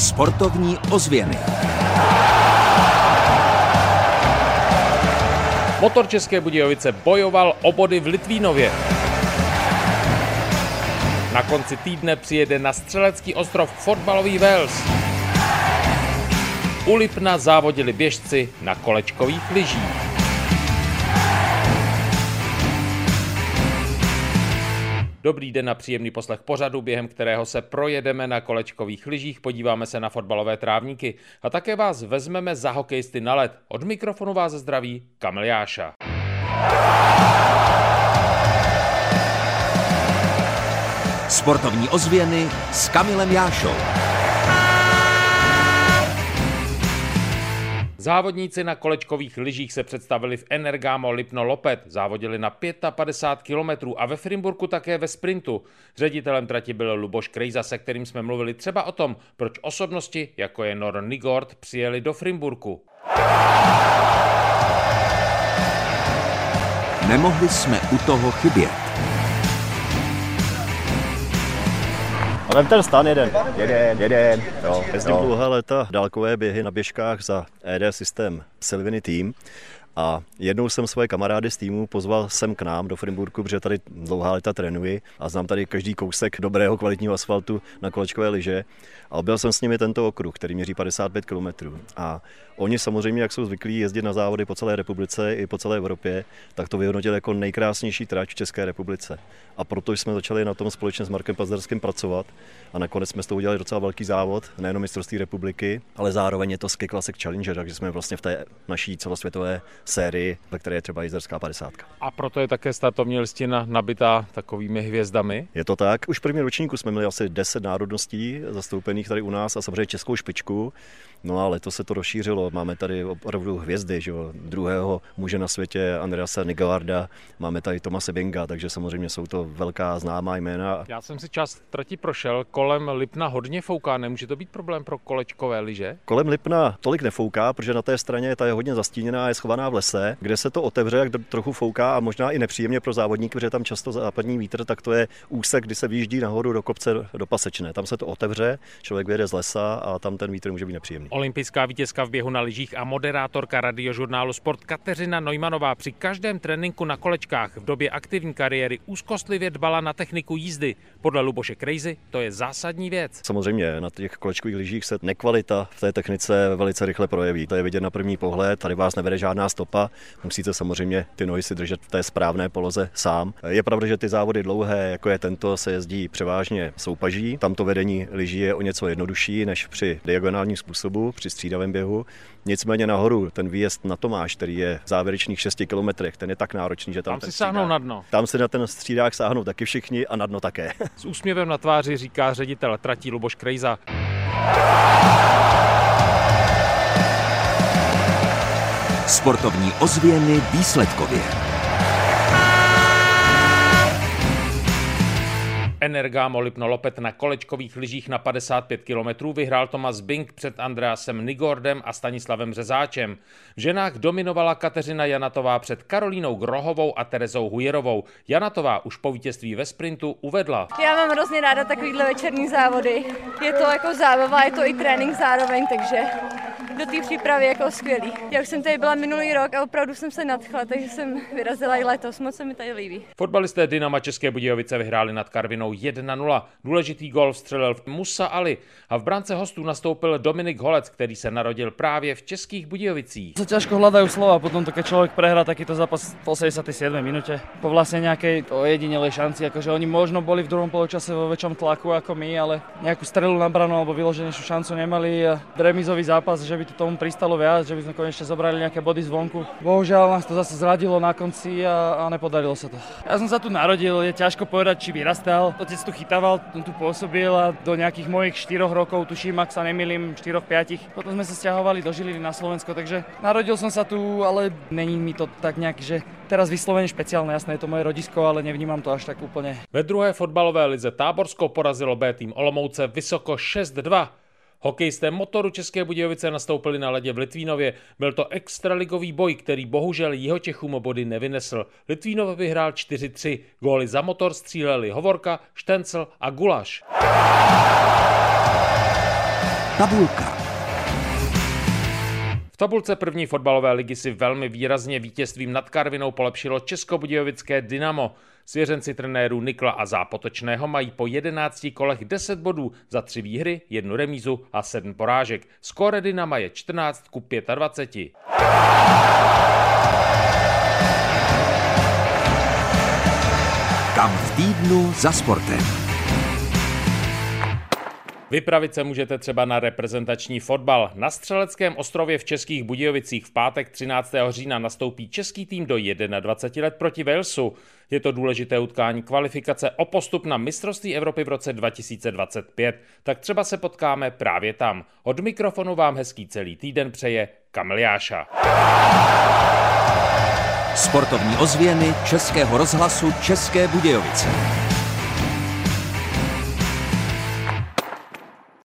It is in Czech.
Sportovní ozvěny. Motor České Budějovice bojoval o body v Litvínově. Na konci týdne přijede na střelecký ostrov fotbalový Wales. U Lipna závodili běžci na kolečkových lyžích. Dobrý den a příjemný poslech pořadu, během kterého se projedeme na kolečkových lyžích, podíváme se na fotbalové trávníky a také vás vezmeme za hokejisty na led. Od mikrofonu vás zdraví Kamil Jáša. Sportovní ozvěny s Kamilem Jášou. Závodníci na kolečkových lyžích se představili v Energamo Lipno Lopet, závodili na 55 km a ve Frimburku také ve sprintu. Ředitelem trati byl Luboš Krejza, se kterým jsme mluvili třeba o tom, proč osobnosti, jako je Nor Nigord, přijeli do Frimburku. Nemohli jsme u toho chybět. A vem ten stan jeden. Jeden, jeden. Jo, Jezdím dlouhá léta dálkové běhy na běžkách za ED systém Silviny Team. A jednou jsem svoje kamarády z týmu pozval sem k nám do Frimburku, protože tady dlouhá léta trénuji a znám tady každý kousek dobrého kvalitního asfaltu na kolečkové lyže. A objel jsem s nimi tento okruh, který měří 55 km. A oni samozřejmě, jak jsou zvyklí jezdit na závody po celé republice i po celé Evropě, tak to vyhodnotili jako nejkrásnější trať v České republice. A proto jsme začali na tom společně s Markem Pazderským pracovat a nakonec jsme s toho udělali docela velký závod, nejenom mistrovství republiky, ale zároveň je to Ski Classic Challenger, takže jsme vlastně v té naší celosvětové sérii, ve které je třeba jízderská 50. A proto je také startovní listina nabitá takovými hvězdami? Je to tak. Už v prvním ročníku jsme měli asi 10 národností zastoupených tady u nás a samozřejmě českou špičku. No a letos se to rozšířilo. Máme tady opravdu hvězdy, že jo? druhého muže na světě, Andreasa Nigavarda, máme tady Tomase Binga, takže samozřejmě jsou to velká známá jména. Já jsem si část trati prošel, kolem Lipna hodně fouká, nemůže to být problém pro kolečkové lyže? Kolem Lipna tolik nefouká, protože na té straně ta je hodně zastíněná, je schovaná v lese, kde se to otevře, jak trochu fouká a možná i nepříjemně pro závodníky, protože tam často západní vítr, tak to je úsek, kdy se výjíždí nahoru do kopce do Pasečné. Tam se to otevře, člověk vyjede z lesa a tam ten vítr může být nepříjemný. Olympijská vítězka v běhu na lyžích a moderátorka radiožurnálu Sport Kateřina Neumanová při každém tréninku na kolečkách v době aktivní kariéry úzkostlivě dbala na techniku jízdy. Podle Luboše Krejzy to je zásadní věc. Samozřejmě na těch kolečkových lyžích se nekvalita v té technice velice rychle projeví. To je vidět na první pohled, tady vás nevede žádná stopa, musíte samozřejmě ty nohy si držet v té správné poloze sám. Je pravda, že ty závody dlouhé, jako je tento, se jezdí převážně soupaží. Tam to vedení lyží je o něco jednodušší než při diagonálním způsobu, při střídavém běhu. Nicméně nahoru ten výjezd na Tomáš, který je v závěrečných 6 kilometrech, ten je tak náročný, že tam, tam si sáhnou na dno. Tam si na ten střídák sáhnou taky všichni a na dno také. S úsměvem na tváři říká ředitel tratí Luboš Krejza. Sportovní ozvěny výsledkově. Energamo Lipno Lopet na kolečkových lyžích na 55 km vyhrál Tomas Bing před Andreasem Nigordem a Stanislavem Řezáčem. V ženách dominovala Kateřina Janatová před Karolínou Grohovou a Terezou Hujerovou. Janatová už po vítězství ve sprintu uvedla. Já mám hrozně ráda takovýhle večerní závody. Je to jako zábava, je to i trénink zároveň, takže do té přípravy jako skvělý. Já už jsem tady byla minulý rok a opravdu jsem se nadchla, takže jsem vyrazila i letos. Moc se mi tady líbí. Fotbalisté Dynama České Budějovice vyhráli nad Karvinou 1-0. Důležitý gol vstřelil Musa Ali a v brance hostů nastoupil Dominik Holec, který se narodil právě v Českých Budějovicích. Se ťažko hľadajú slova potom, to, keď človek prehrá takýto zápas v 87. minúte. Po vlastne nejakej ojedinelej šanci, akože oni možno boli v druhom poločase vo väčšom tlaku ako my, ale nejakú strelu na branu alebo vyloženejšiu šancu nemali a remizový zápas, že by to tomu pristalo viac, že by sme konečne zobrali nejaké body zvonku. Bohužiaľ nás to zase zradilo na konci a, a nepodarilo sa to. Ja som sa tu narodil, je ťažko povedať, či vyrastal. Otec tu chytával, tu pôsobil a do nejakých mojich 4 rokov, tuším, ak sa nemýlim, 4-5. Potom sme sa stiahovali do Žiliny na Slovensko, takže narodil som sa tu, ale není mi to tak nejak, že teraz vyslovene špeciálne, jasné, je to moje rodisko, ale nevnímam to až tak úplne. Ve druhé fotbalové lize Táborsko porazilo B tým Olomouce vysoko 6-2. Hokejisté motoru České Budějovice nastoupili na ledě v Litvínově. Byl to extraligový boj, který bohužel Jihočechům body nevynesl. Litvínov vyhrál 4-3. Góly za motor stříleli Hovorka, Štencel a Gulaš. Tabulka. Tabulce první fotbalové ligy si velmi výrazně vítězstvím nad Karvinou polepšilo Českobudějovické Dynamo. Svěřenci trenérů Nikla a Zápotočného mají po 11 kolech 10 bodů za tři výhry, jednu remízu a sedm porážek. Skóre Dynama je 14 ku 25. Kam v týdnu za sportem. Vypravit se můžete třeba na reprezentační fotbal. Na Střeleckém ostrově v Českých Budějovicích v pátek 13. října nastoupí český tým do 21 let proti Walesu. Je to důležité utkání kvalifikace o postup na mistrovství Evropy v roce 2025. Tak třeba se potkáme právě tam. Od mikrofonu vám hezký celý týden přeje Kamil Jáša. Sportovní ozvěny Českého rozhlasu České Budějovice.